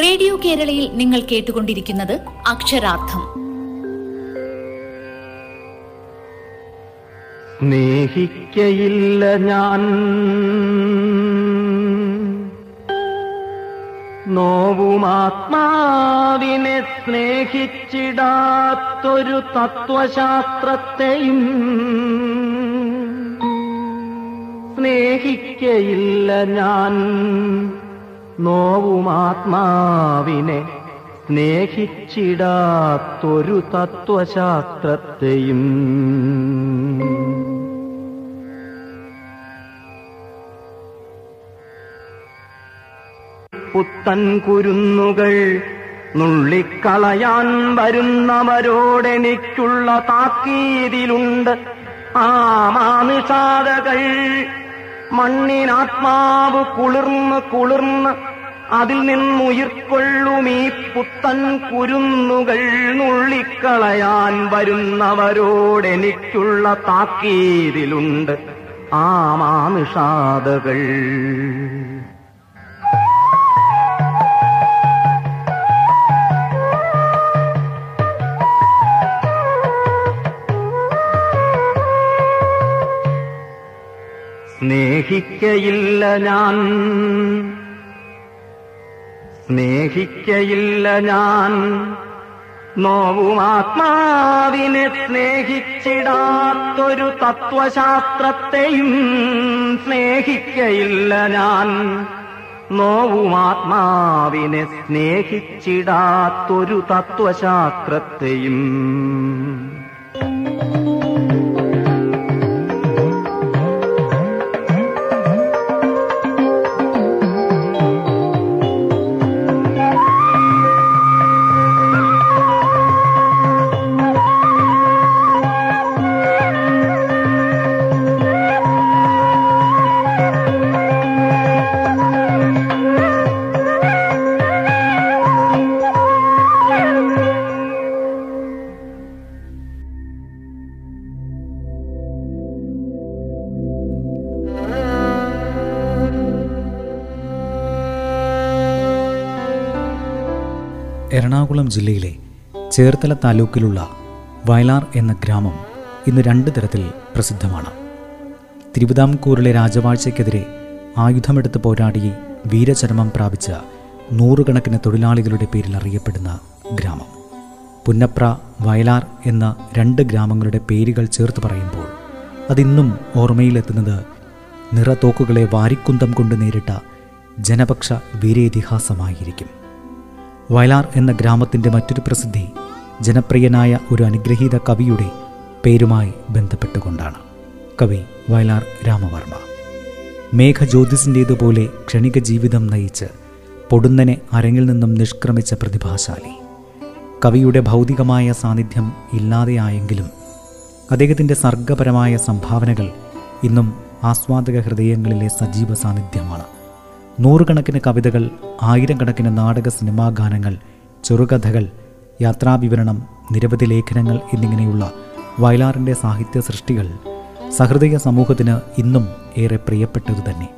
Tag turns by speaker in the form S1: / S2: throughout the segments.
S1: Radio കേരളയിൽ നിങ്ങൾ കേട്ടുകൊണ്ടിരിക്കുന്നത് അക്ഷരാർത്ഥം.
S2: സ്നേഹിക്കയില്ല ഞാൻ. നോവുമാത്മാവിനെ സ്നേഹിച്ചിടാത്തൊരു തത്വശാസ്ത്രത്തെയും സ്നേഹിക്കയില്ല ഞാൻ. നോവുമാത്മാവിനെ സ്നേഹിച്ചിടാത്തൊരു തത്വശാസ്ത്രത്തെയും പുത്തൻ കുരുന്നുകൾ നുള്ളിക്കളയാൻ വരുന്നവരോടെനിക്കുള്ള താക്കീതിലുണ്ട്. ആ മാനുഷാതകൾ മണ്ണിനാത്മാവ് കുളിർന്ന് കുളിർന്ന് അതിൽ നിന്നുയിർക്കൊള്ളും ഈ പുത്തൻ കുരുന്നുകൾ നുള്ളിക്കളയാൻ വരുന്നവരോടെനിക്കുള്ള താക്കീതിലുണ്ട്. ആ മാനുഷാതകൾ സ്നേഹിക്കയില്ല ഞാൻ. സ്നേഹിക്കയില്ല ഞാൻ. നോവുമാത്മാവിനെ സ്നേഹിച്ചിടാത്തൊരു തത്വശാസ്ത്രത്തെയും സ്നേഹിക്കയില്ല ഞാൻ. നോവുമാത്മാവിനെ സ്നേഹിച്ചിടാത്തൊരു തത്വശാസ്ത്രത്തെയും
S3: എറണാകുളം ജില്ലയിലെ ചേർത്തല താലൂക്കിലുള്ള വയലാർ എന്ന ഗ്രാമം ഇന്ന് രണ്ട് തരത്തിൽ പ്രസിദ്ധമാണ്. തിരുവിതാംകൂറിലെ രാജവാഴ്ചയ്ക്കെതിരെ ആയുധമെടുത്ത് പോരാടി വീരചരമം പ്രാപിച്ച നൂറുകണക്കിന് തൊഴിലാളികളുടെ പേരിൽ അറിയപ്പെടുന്ന ഗ്രാമം. പുന്നപ്ര വയലാർ എന്ന രണ്ട് ഗ്രാമങ്ങളുടെ പേരുകൾ ചേർത്ത് പറയുമ്പോൾ അതിന്നും ഓർമ്മയിലെത്തുന്നത് നിറത്തോക്കുകളെ വാരിക്കുന്തം കൊണ്ട് നേരിട്ട ജനപക്ഷ വീരേതിഹാസമായിരിക്കും. വയലാർ എന്ന ഗ്രാമത്തിന്റെ മറ്റൊരു പ്രസിദ്ധി ജനപ്രിയനായ ഒരു അനുഗ്രഹീത കവിയുടെ പേരുമായി ബന്ധപ്പെട്ടുകൊണ്ടാണ്. കവി വയലാർ രാമവർമ്മ. മേഘജ്യോതിസിന്റേതുപോലെ ക്ഷണിക ജീവിതം നയിച്ച് പൊടുന്നനെ അരങ്ങിൽ നിന്നും നിഷ്ക്രമിച്ച പ്രതിഭാശാലി. കവിയുടെ ഭൗതികമായ സാന്നിധ്യം ഇല്ലാതെയായെങ്കിലും അദ്ദേഹത്തിന്റെ സർഗപരമായ സംഭാവനകൾ ഇന്നും ആസ്വാദക ഹൃദയങ്ങളിലെ സജീവ സാന്നിധ്യമാണ്. നൂറുകണക്കിന് കവിതകൾ ആയിരക്കണക്കിന് നാടക സിനിമാ ഗാനങ്ങൾ ചെറുകഥകൾ യാത്രാവിവരണം നിരവധി ലേഖനങ്ങൾ എന്നിങ്ങനെയുള്ള വയലാറിന്റെ സാഹിത്യ സൃഷ്ടികൾ സഹൃദയ സമൂഹത്തിന് ഇന്നും ഏറെ പ്രിയപ്പെട്ടതു തന്നെ.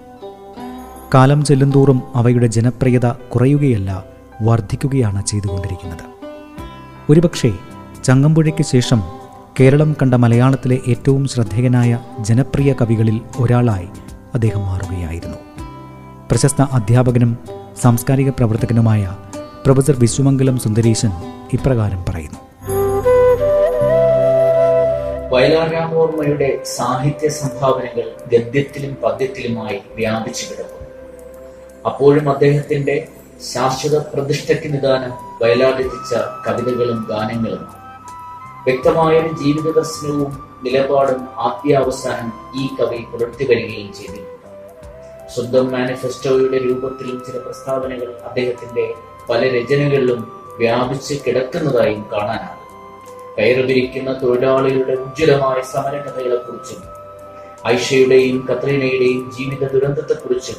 S3: കാലം ചെല്ലുന്തോറും അവയുടെ ജനപ്രിയത കുറയുകയല്ല വർദ്ധിക്കുകയാണ് ചെയ്തുകൊണ്ടിരിക്കുന്നത്. ഒരുപക്ഷെ ചങ്ങമ്പുഴയ്ക്ക് ശേഷം കേരളം കണ്ട മലയാളത്തിലെ ഏറ്റവും ശ്രദ്ധേയനായ ജനപ്രിയ കവികളിൽ ഒരാളായി അദ്ദേഹം മാറുകയായിരുന്നു. പ്രശസ്ത അധ്യാപകനും സാംസ്കാരിക പ്രവർത്തകനുമായ പ്രൊഫസർ വിശ്വമംഗലം സുന്ദരീശൻ ഇപ്രകാരം പറയുന്നു.
S4: വയലാർ രാമവർമ്മയുടെ സാഹിത്യ സംഭാവനകൾ ഗദ്യത്തിലും പദ്യത്തിലുമായി വ്യാപിച്ചു കിടക്കുന്നു. അപ്പോഴും അദ്ദേഹത്തിന്റെ ശാശ്വത പ്രതിഷ്ഠയ്ക്ക് നിദാനം വയലാർ രചിച്ച കവിതകളും ഗാനങ്ങളും. വ്യക്തമായൊരു ജീവിത ദർശനവും നിലപാടും ആദ്യാവസാനം ഈ കവി പുലർത്തി വരികയും ചെയ്തിട്ടുണ്ട് സ്വന്തം മാനിഫെസ്റ്റോയുടെ രൂപത്തിലും ചില പ്രസ്താവനകൾ അദ്ദേഹത്തിന്റെ പല രചനകളിലും വ്യാപിച്ച് കിടക്കുന്നതായും കാണാനാകും. കയറുപിരിക്കുന്ന തൊഴിലാളികളുടെ ഉജ്ജ്വലമായ സമരകഥകളെക്കുറിച്ചും ഐഷയുടെയും കത്രീനയുടെയും ജീവിത ദുരന്തത്തെക്കുറിച്ചും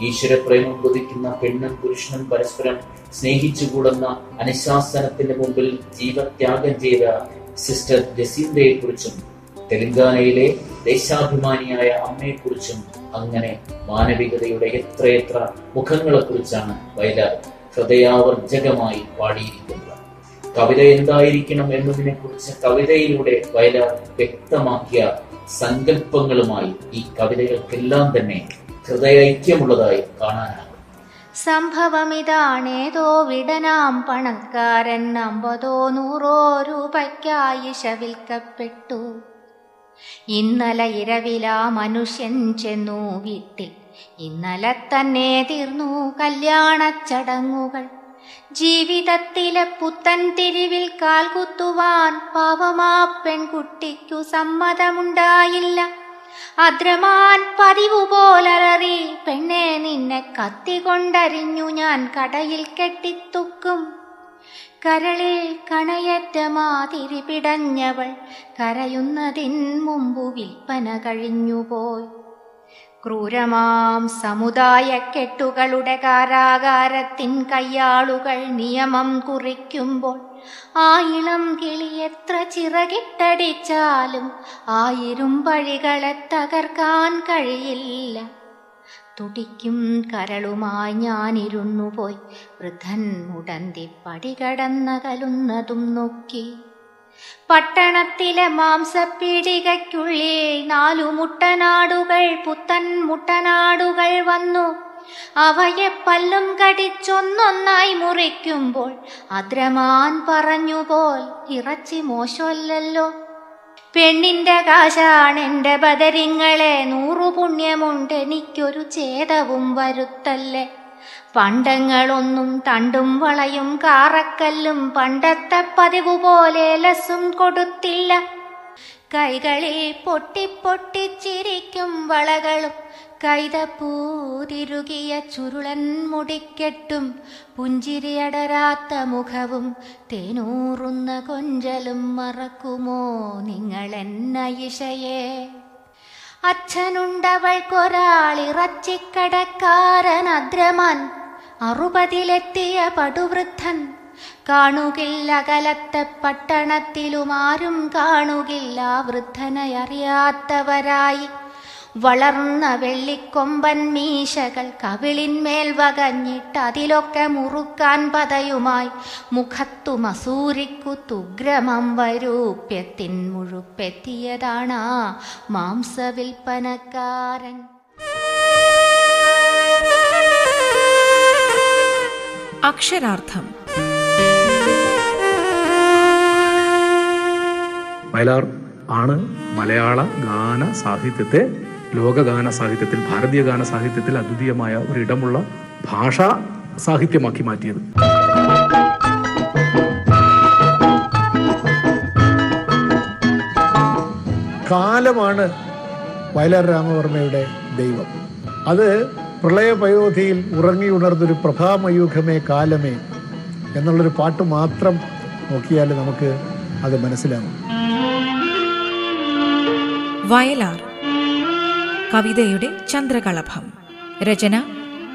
S4: ഈശ്വരപ്രേമം കൊതിക്കുന്ന പെണ്ണും പുരുഷനും പരസ്പരം സ്നേഹിച്ചുകൂടുന്ന അനുശാസനത്തിന്റെ മുമ്പിൽ ജീവത്യാഗം ചെയ്ത സിസ്റ്റർ ജസീന്തയെ കുറിച്ചും തെലങ്കാനയിലെ ദേശാഭിമാനിയായ അമ്മയെക്കുറിച്ചും അങ്ങനെ മാനവികതയുടെ എത്രയെത്ര മുഖങ്ങളെക്കുറിച്ചാണ് വയലാർ ഹൃദയാവർജകമായി പാടിയിരിക്കുന്നത് കവിത എന്തായിരിക്കണം എന്നതിനെ കുറിച്ച് കവിതയിലൂടെ വയലാർ വ്യക്തമാക്കിയ സങ്കല്പങ്ങളുമായി ഈ കവിതകൾക്കെല്ലാം തന്നെ ഹൃദയൈക്യമുള്ളതായി കാണാനാകും.
S5: സംഭവമിതാണേതോ വിടനാം പണക്കാരൻ അമ്പതോ നൂറോ രൂപയ്ക്കായി ശവിൽക്കപ്പെട്ടു. ഇന്നലെ ഇരവിലാ മനുഷ്യൻ ചെന്നു വീട്ടിൽ. ഇന്നലെ തന്നെ തീർന്നു കല്യാണ ചടങ്ങുകൾ ജീവിതത്തിലെ പുത്തൻ തിരിവിൽ കാൽകുത്തുവാൻ പാവമാ പെൺകുട്ടിക്കു സമ്മതമുണ്ടായില്ല. അദ്രമാൻ പതിവു പോലറി പെണ്ണെ നിന്നെ കത്തികൊണ്ടരിഞ്ഞു ഞാൻ കടയിൽ കെട്ടിത്തുക്കും. കരളിൽ കണയറ്റ മാതിരി പിടഞ്ഞവൾ കരയുന്നതിൻ മുമ്പു വിൽപ്പന കഴിഞ്ഞുപോയി. ക്രൂരമാം സമുദായ കെട്ടുകളുടെ കാരാകാരത്തിൻ കയ്യാളുകൾ നിയമം കുറിക്കുമ്പോൾ ആ ഇളം കിളി എത്ര ചിറകിട്ടടിച്ചാലും ആയിരം പഴികളെ തകർക്കാൻ കഴിയില്ല. തുടിക്കും കരളുമായി ഞാനിരുന്നു പോയി. വൃദ്ധൻ മുടന്തി പടികടന്നകലുന്നതും നോക്കി. പട്ടണത്തിലെ മാംസപ്പീടികയ്ക്കുള്ളിൽ നാലു മുട്ടനാടുകൾ പുത്തൻ മുട്ടനാടുകൾ വന്നു. അവയെ പല്ലും കടിച്ചൊന്നൊന്നായി മുറിക്കുമ്പോൾ അദ്രമാൻ പറഞ്ഞുപോൽ ഇറച്ചി മോശമല്ലല്ലോ. പെണ്ണിന്റെ കാശാണെന്റെ ബദരിങ്ങളെ നൂറു പുണ്യമുണ്ട് എനിക്കൊരു ചേതവും വരുത്തല്ലേ? പണ്ടങ്ങളൊന്നും തണ്ടും വളയും കാറക്കല്ലും പണ്ടത്തെ പതിവ് പോലെ ലസും കൊടുത്തില്ല. കൈകളിൽ പൊട്ടിപ്പൊട്ടിച്ചിരിക്കും വളകളും. കൈതപ്പൂതിരുകിയ ചുരുളൻ മുടിക്കെട്ടും പുഞ്ചിരിയടരാത്ത മുഖവും. തേനൂറുന്ന കൊഞ്ചലും മറക്കുമോ നിങ്ങളെന്നയിഷയെ അച്ഛനുണ്ടവൾക്കൊരാളിറച്ചിക്കടക്കാരൻ അദ്രമാൻ അറുപതിലെത്തിയ പടുവൃദ്ധൻ കാണുകില്ല കലത്തെ പട്ടണത്തിലുമാരും കാണുകില്ല വൃദ്ധനയറിയാത്തവരായി. വളർന്ന വെള്ളിക്കൊമ്പൻ മീശകൾ കവിളിന്മേൽ വകഞ്ഞിട്ട് അതിലൊക്കെ മുറുക്കാൻ പതയുമായി. മുഖത്തു മസൂരിക്കു തുഗ്രമം വരൂപ്യത്തിൻ മുഴുപ്പെത്തിയതാണ് മാംസവിൽപ്പനക്കാരൻ.
S6: അക്ഷരാർത്ഥം
S7: വയലാർ ആണ് മലയാള ഗാന സാഹിത്യത്തെ ലോകഗാന സാഹിത്യത്തിൽ ഭാരതീയ ഗാന സാഹിത്യത്തിൽ അദ്വിതീയമായ ഒരിടമുള്ള ഭാഷാ സാഹിത്യമാക്കി മാറ്റിയത്.
S8: കാലമാണ് വയലാർ രാമവർമ്മയുടെ ദൈവം. അത് പ്രളയപയോധിയിൽ ഉറങ്ങിയുണർന്നൊരു പ്രഭാമയൂഖമേ കാലമേ. എന്നുള്ളൊരു പാട്ട് മാത്രം നോക്കിയാൽ നമുക്ക് അത് മനസ്സിലാകും
S6: വയലാർ. കവിതയുടെ ചന്ദ്രകളഭം രചന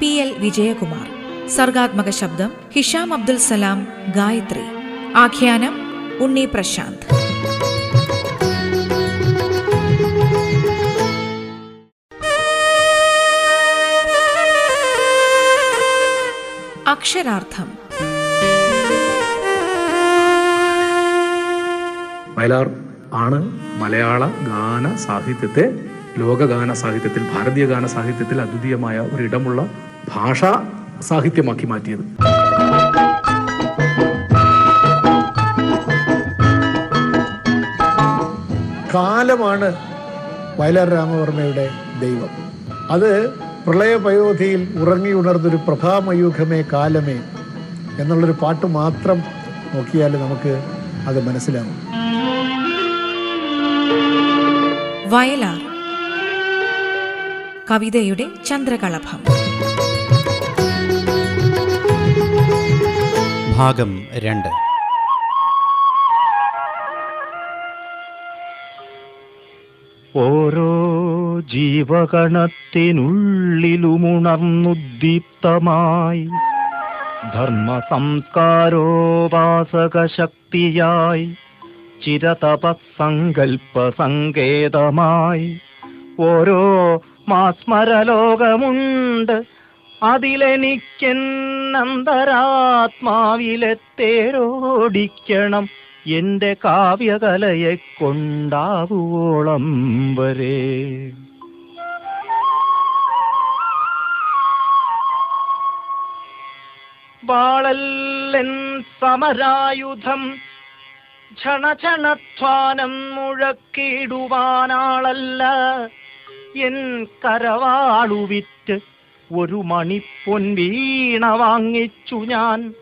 S6: പി എൽ വിജയകുമാർ. സർഗാത്മക ശബ്ദം ഹിഷാം അബ്ദുൽ സലാം ഗായത്രി. ആഖ്യാനം ഉണ്ണി പ്രശാന്ത്. അക്ഷരാർത്ഥം.
S7: വയലാർ ആണ് മലയാള ഗാന സാഹിത്യത്തെ ലോകഗാന സാഹിത്യത്തിൽ ഭാരതീയ ഗാന സാഹിത്യത്തിൽ അദ്വിതീയമായ ഒരിടമുള്ള ഭാഷാ സാഹിത്യമാക്കി മാറ്റിയത്.
S8: കാലമാണ് വയലാർ രാമവർമ്മയുടെ ദൈവം. അത് പ്രളയപയോധിയിൽ ഉറങ്ങിയുണർന്നൊരു പ്രഭാമയൂഖമേ കാലമേ എന്നുള്ളൊരു പാട്ട് മാത്രം നോക്കിയാൽ നമുക്ക് അത് മനസ്സിലാകും
S6: വയലാർ. കവിതയുടെ ചന്ദ്രകളഭം
S9: ഭാഗം രണ്ട്.
S10: ഓരോ ജീവകണത്തിനുള്ളിലുമുണർന്നുദ്ദീപ്തമായി ധർമ്മ സംസ്കാരോപാസക ശക്തിയായി ചിരതപസങ്കൽപ്പ സങ്കേതമായി ഓരോ മാസ്മരലോകമുണ്ട്. അതിലെനിക്കെന്നന്തരാത്മാവിലെത്തേരോടിക്കണം. എന്റെ കാവ്യകലയെ കൊണ്ടാകുവോളം വരെ. വാളല്ലൻ സമരായുധം ക്ഷണക്ഷണധ്വാനം മുഴക്കിടുവാനാളല്ല. എൻ കരവാളുവിറ്റ് ഒരു മണിപ്പൊൻ വീണ വാങ്ങിച്ചു ഞാൻ.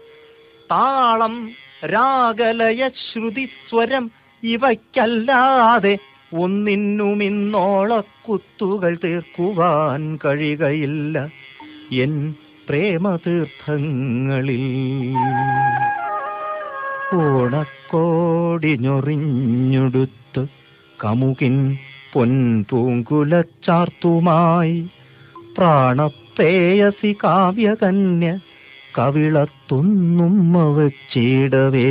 S10: താളം രാഗലയ ശ്രുതിസ്വരം ഇവയ്ക്കല്ലാതെ ഒന്നിനുമിന്നോളക്കുത്തുകൾ തീർക്കുവാൻ കഴിയുകയില്ല എൻ പ്രേമതീർത്ഥങ്ങളിൽ ഓണക്കോടിഞ്ഞൊറിഞ്ഞുടുത്ത് കമുകിൻ പൊൻപൂങ്കുലച്ചാർത്തുമായി പ്രാണപ്രേയസി കാവ്യകന്യ കവിളത്തുന്നുമ്മ അവച്ചിടവേ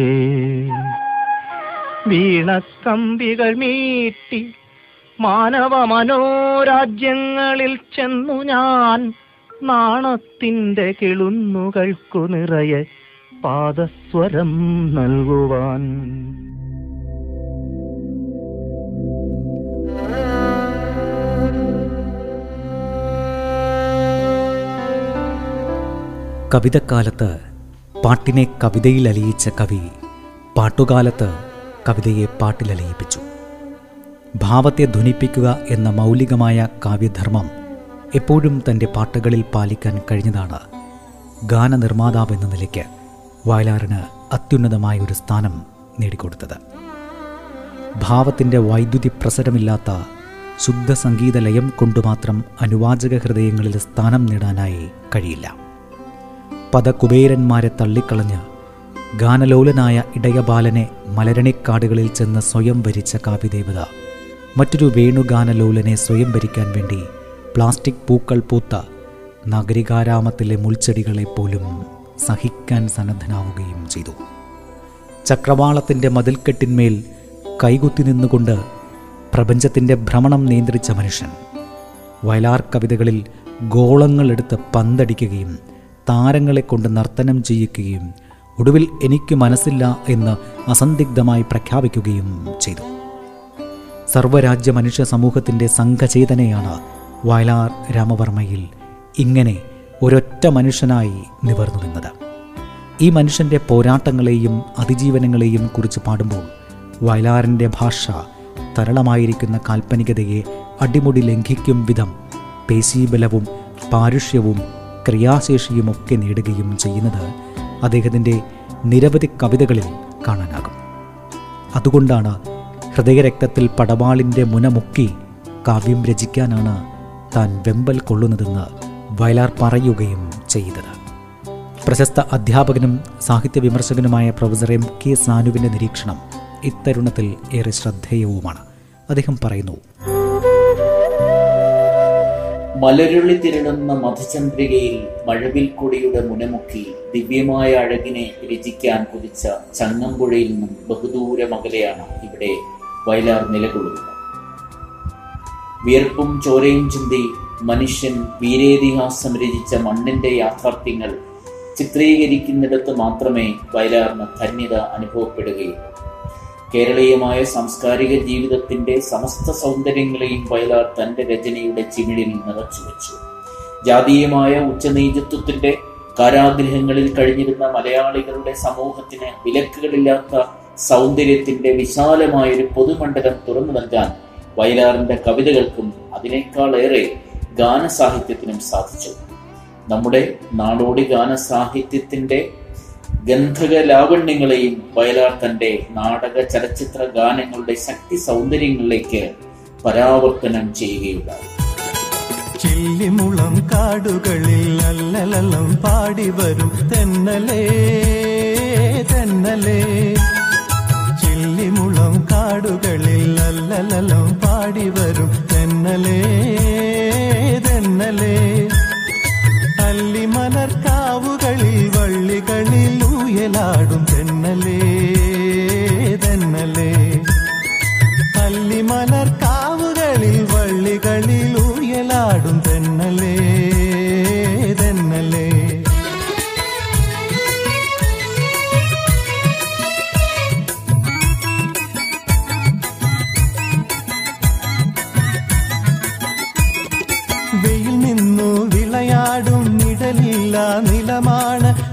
S10: വീണക്കമ്പികൾ മീട്ടി മാനവ മനോരാജ്യങ്ങളിൽ ചെന്നു ഞാൻ നാണത്തിന്റെ കിളുന്നുകൾക്കു നിറയെ പാദസ്വരം നൽകുവാൻ.
S3: കവിതക്കാലത്ത് പാട്ടിനെ കവിതയിൽ അലിയിച്ച കവി പാട്ടുകാലത്ത് കവിതയെ പാട്ടിലലിയിപ്പിച്ചു ഭാവത്തെ ധ്വനിപ്പിക്കുക എന്ന മൗലികമായ കാവ്യധർമ്മം എപ്പോഴും തന്റെ പാട്ടുകളിൽ പാലിക്കാൻ കഴിഞ്ഞതാണ് ഗാനനിർമ്മാതാവ് എന്ന നിലയ്ക്ക്. വയലാറിന് അത്യുന്നതമായ ഒരു സ്ഥാനം നേടിക്കൊടുത്തത്. ഭാവത്തിന്റെ വൈദ്യുതി പ്രസരമില്ലാത്ത ശുദ്ധ സംഗീത ലയം കൊണ്ടുമാത്രം അനുവാചക ഹൃദയങ്ങളിൽ സ്ഥാനം നേടാനായി കഴിയില്ല. പദകുബേരന്മാരെ തള്ളിക്കളഞ്ഞ് ഗാനലോലനായ ഇടയബാലനെ മലരണിക്കാടുകളിൽ ചെന്ന് സ്വയം ഭരിച്ച കാവ്യദേവത മറ്റൊരു വേണുഗാനലോലനെ സ്വയം ഭരിക്കാൻ വേണ്ടി പ്ലാസ്റ്റിക് പൂക്കൾ പൂത്ത നഗരികാരാമത്തിലെ മുൾച്ചെടികളെ പോലും സഹിക്കാൻ സന്നദ്ധനാവുകയും ചെയ്തു. ചക്രവാളത്തിന്റെ മതിൽക്കെട്ടിന്മേൽ കൈകുത്തി നിന്നുകൊണ്ട് പ്രപഞ്ചത്തിന്റെ ഭ്രമണം നിയന്ത്രിച്ച മനുഷ്യൻ വയലാർ കവിതകളിൽ ഗോളങ്ങളെടുത്ത് പന്തടിക്കുകയും താരങ്ങളെ കൊണ്ട് നർത്തനം ചെയ്യിക്കുകയും ഒടുവിൽ എനിക്ക് മനസ്സില്ല എന്ന് അസന്ദിഗ്ധമായി പ്രഖ്യാപിക്കുകയും ചെയ്തു. സർവരാജ്യ മനുഷ്യ സമൂഹത്തിന്റെ സംഘചേതനയാണ് വയലാർ രാമവർമ്മയിൽ ഇങ്ങനെ ഒരൊറ്റ മനുഷ്യനായി നിവർന്നു നിന്നത്. ഈ മനുഷ്യന്റെ പോരാട്ടങ്ങളെയും അതിജീവനങ്ങളെയും കുറിച്ച് പാടുമ്പോൾ വയലാറിന്റെ ഭാഷ തരളമായിരിക്കുന്ന കാൽപ്പനികതയെ അടിമുടി ലംഘിക്കും വിധം പേശീബലവും പാരുഷ്യവും ക്രിയാശേഷിയുമൊക്കെ നേടുകയും ചെയ്യുന്നത് അദ്ദേഹത്തിന്റെ നിരവധി കവിതകളിൽ കാണാനാകും. അതുകൊണ്ടാണ് ഹൃദയരക്തത്തിൽ പടവാളിന്റെ മുനമുക്കി കാവ്യം രചിക്കാനാണ് താൻ വെമ്പൽ കൊള്ളുന്നതെന്ന് വയലാർ പറയുകയും ചെയ്തത്. പ്രശസ്ത അധ്യാപകനും സാഹിത്യ വിമർശകനുമായ പ്രൊഫസർ എം കെ സാനുവിന്റെ നിരീക്ഷണം ഇത്തരുണത്തിൽ ഏറെ ശ്രദ്ധേയവുമാണ്. അദ്ദേഹം പറയുന്നു
S4: മലരുളി തിരളുന്ന മധുചന്ദ്രികയിൽ മഴവിൽ കൊടിയുടെ മുനമുക്കി ദിവ്യമായ അഴകിനെ രചിക്കാൻ കുതിച്ച ചങ്ങമ്പുഴയിൽ നിന്നും ബഹുദൂരം ഇവിടെ വയലാർ നിലകൊള്ളുന്നത്. വിയർപ്പും ചോരയും ചിന്തി മനുഷ്യൻ വീരേതിഹാസം രചിച്ച മണ്ണിന്റെ യാഥാർത്ഥ്യങ്ങൾ ചിത്രീകരിക്കുന്നിടത്ത് മാത്രമേ വയലാറിന് ധന്യത അനുഭവപ്പെടുകയുള്ളൂ. കേരളീയമായ സാംസ്കാരിക ജീവിതത്തിന്റെ സമസ്ത സൗന്ദര്യങ്ങളെയും വയലാർ തന്റെ രചനയുടെ ചിമിഴിൽ നിറച്ചു വെച്ചു ജാതീയമായ ഉച്ചനീചത്വത്തിന്റെ കാരാഗ്രഹങ്ങളിൽ കഴിഞ്ഞിരുന്ന മലയാളികളുടെ സമൂഹത്തിന് വിലക്കുകളില്ലാത്ത സൗന്ദര്യത്തിന്റെ വിശാലമായൊരു പൊതുമണ്ഡലം തുറന്നു നൽകാൻ വയലാറിന്റെ കവിതകൾക്കും അതിനേക്കാളേറെ ഗാനസാഹിത്യത്തിനും സാധിച്ചു. നമ്മുടെ നാടോടി ഗാനസാഹിത്യത്തിന്റെ ഗന്ധക ലാവണ്യങ്ങളെയും വയലാർ തന്റെ നാടക ചലച്ചിത്ര ഗാനങ്ങളുടെ ശക്തി സൗന്ദര്യങ്ങളിലേക്ക് പരാവർത്തനം ചെയ്യുകയുണ്ടായി.
S9: ചില്ലിമുളം കാടുകളിൽ അല്ലലലം പാടി വരും തെന്നലേ തെന്നലേ. ചില്ലിമുളം കാടുകളിൽ അല്ലലലം പാടി വരും തെന്നലേ. തെന്നലേ അല്ലിമലർ കാവുകളിൽ വള്ളികളിൽ ഊയലാടും തെന്നലേ തെന്നലേ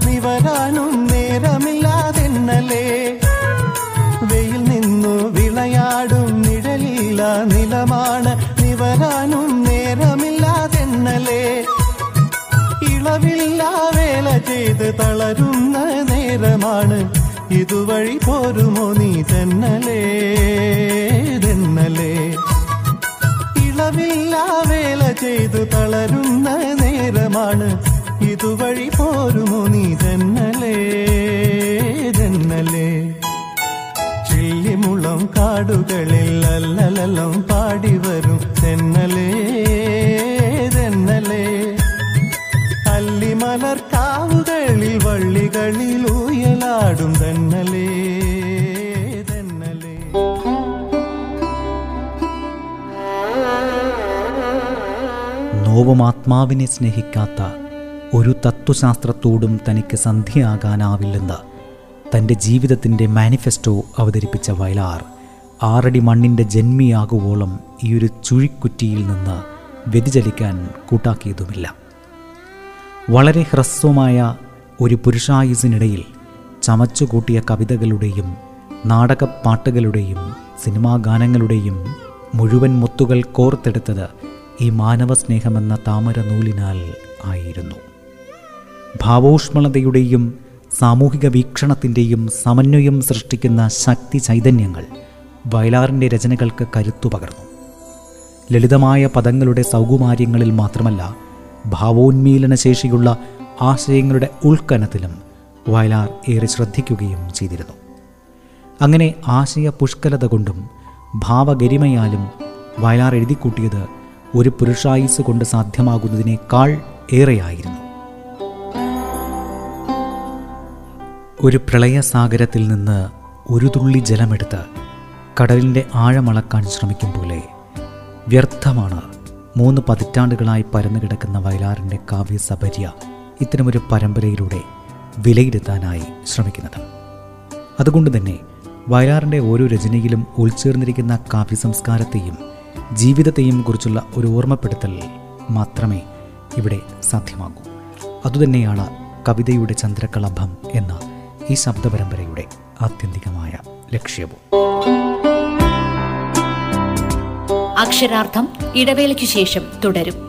S9: നിവരാനും നേരമില്ലാതെന്നലേ വെയിൽ നിന്നു വിളയാടും നിഴലില്ല നിലമാണ്. നിവരാനും നേരമില്ലാതെന്നലേ ഇളവില്ല വേല ചെയ്ത് തളരുന്ന നേരമാണ്. ഇതുവഴി പോരുമോ നീ തെന്നലേ? തെന്നലേ. ഇളവില്ല വേല ചെയ്തു തളരുന്ന നേരമാണ്. ഇതുവഴി പോരുമോ നീ തന്നലേ തന്നലേ ചില്ലിമുളം കാടുകളിൽ അല്ലലലം പാടി വരും തെന്നലേ തെന്നലേ അല്ലിമലർ കാവുകളിൽ വള്ളികളിൽ ഊയലാടും തന്നലേ തെന്നലേ
S3: നോവും സ്നേഹിക്കാത്ത ഒരു തത്വശാസ്ത്രത്തോടും തനിക്ക് സന്ധിയാകാനാവില്ലെന്ന് തന്റെ ജീവിതത്തിന്റെ മാനിഫെസ്റ്റോ അവതരിപ്പിച്ച വയലാർ. ആറടി മണ്ണിന്റെ ജന്മിയാകുവോളം ഒരു ചുഴിക്കുറ്റിയിൽ നിന്ന് വ്യതിചലിക്കാൻ കൂട്ടാക്കിയതുമില്ല. വളരെ ഹ്രസ്വമായ ഒരു പുരുഷായുസിനിടയിൽ ചമച്ചുകൂട്ടിയ കവിതകളുടെയും നാടകപ്പാട്ടുകളുടെയും സിനിമാ ഗാനങ്ങളുടെയും മുഴുവൻ മുത്തുകൾ കോർത്തെടുത്തത് ഈ മാനവസ്നേഹമെന്ന താമര നൂലിനാൽ ആയിരുന്നു. ഭാവോഷ്മളതയുടെയും സാമൂഹിക വീക്ഷണത്തിന്റെയും സമന്വയം സൃഷ്ടിക്കുന്ന ശക്തി ചൈതന്യങ്ങൾ വയലാറിന്റെ രചനകൾക്ക് കരുത്തു പകർന്നു. ലളിതമായ പദങ്ങളുടെ സൗകുമാര്യങ്ങളിൽ മാത്രമല്ല ഭാവോന്മീലന ശേഷിയുള്ള ആശയങ്ങളുടെ ഉൾക്കനത്തിലും വയലാർ ഏറെ ശ്രദ്ധിക്കുകയും ചെയ്തിരുന്നു. അങ്ങനെ ആശയ പുഷ്കലത കൊണ്ടും ഭാവഗരിമയാലും വയലാർ എഴുതിക്കൂട്ടിയത് ഒരു പുരുഷായുസ് കൊണ്ട് സാധ്യമാകുന്നതിനേക്കാൾ ഏറെയായിരുന്നു. ഒരു പ്രളയസാഗരത്തിൽ നിന്ന് ഒരു തുള്ളി ജലമെടുത്ത് കടലിന്റെ ആഴമളക്കാൻ ശ്രമിക്കും പോലെ വ്യർത്ഥമാണ് മൂന്ന് പതിറ്റാണ്ടുകളായി പരന്നു കിടക്കുന്ന വയലാറിന്റെ കാവ്യസപര്യ ഇത്തരമൊരു പരമ്പരയിലൂടെ വിലയിരുത്താനായി ശ്രമിക്കുന്നത്. അതുകൊണ്ട് തന്നെ വയലാറിന്റെ ഓരോ രചനയിലും ഉൾച്ചേർന്നിരിക്കുന്ന കാവ്യ സംസ്കാരത്തെയും ജീവിതത്തെയും കുറിച്ചുള്ള ഒരു ഓർമ്മപ്പെടുത്തൽ മാത്രമേ ഇവിടെ സാധ്യമാകൂ. അതുതന്നെയാണ് കവിതയുടെ ചന്ദ്രകളഭം എന്ന ഈ ശബ്ദപരമ്പരയുടെ ആത്യന്തികമായ ലക്ഷ്യവും.
S1: അക്ഷരാർത്ഥം ഇടവേളയ്ക്കു ശേഷം തുടരും.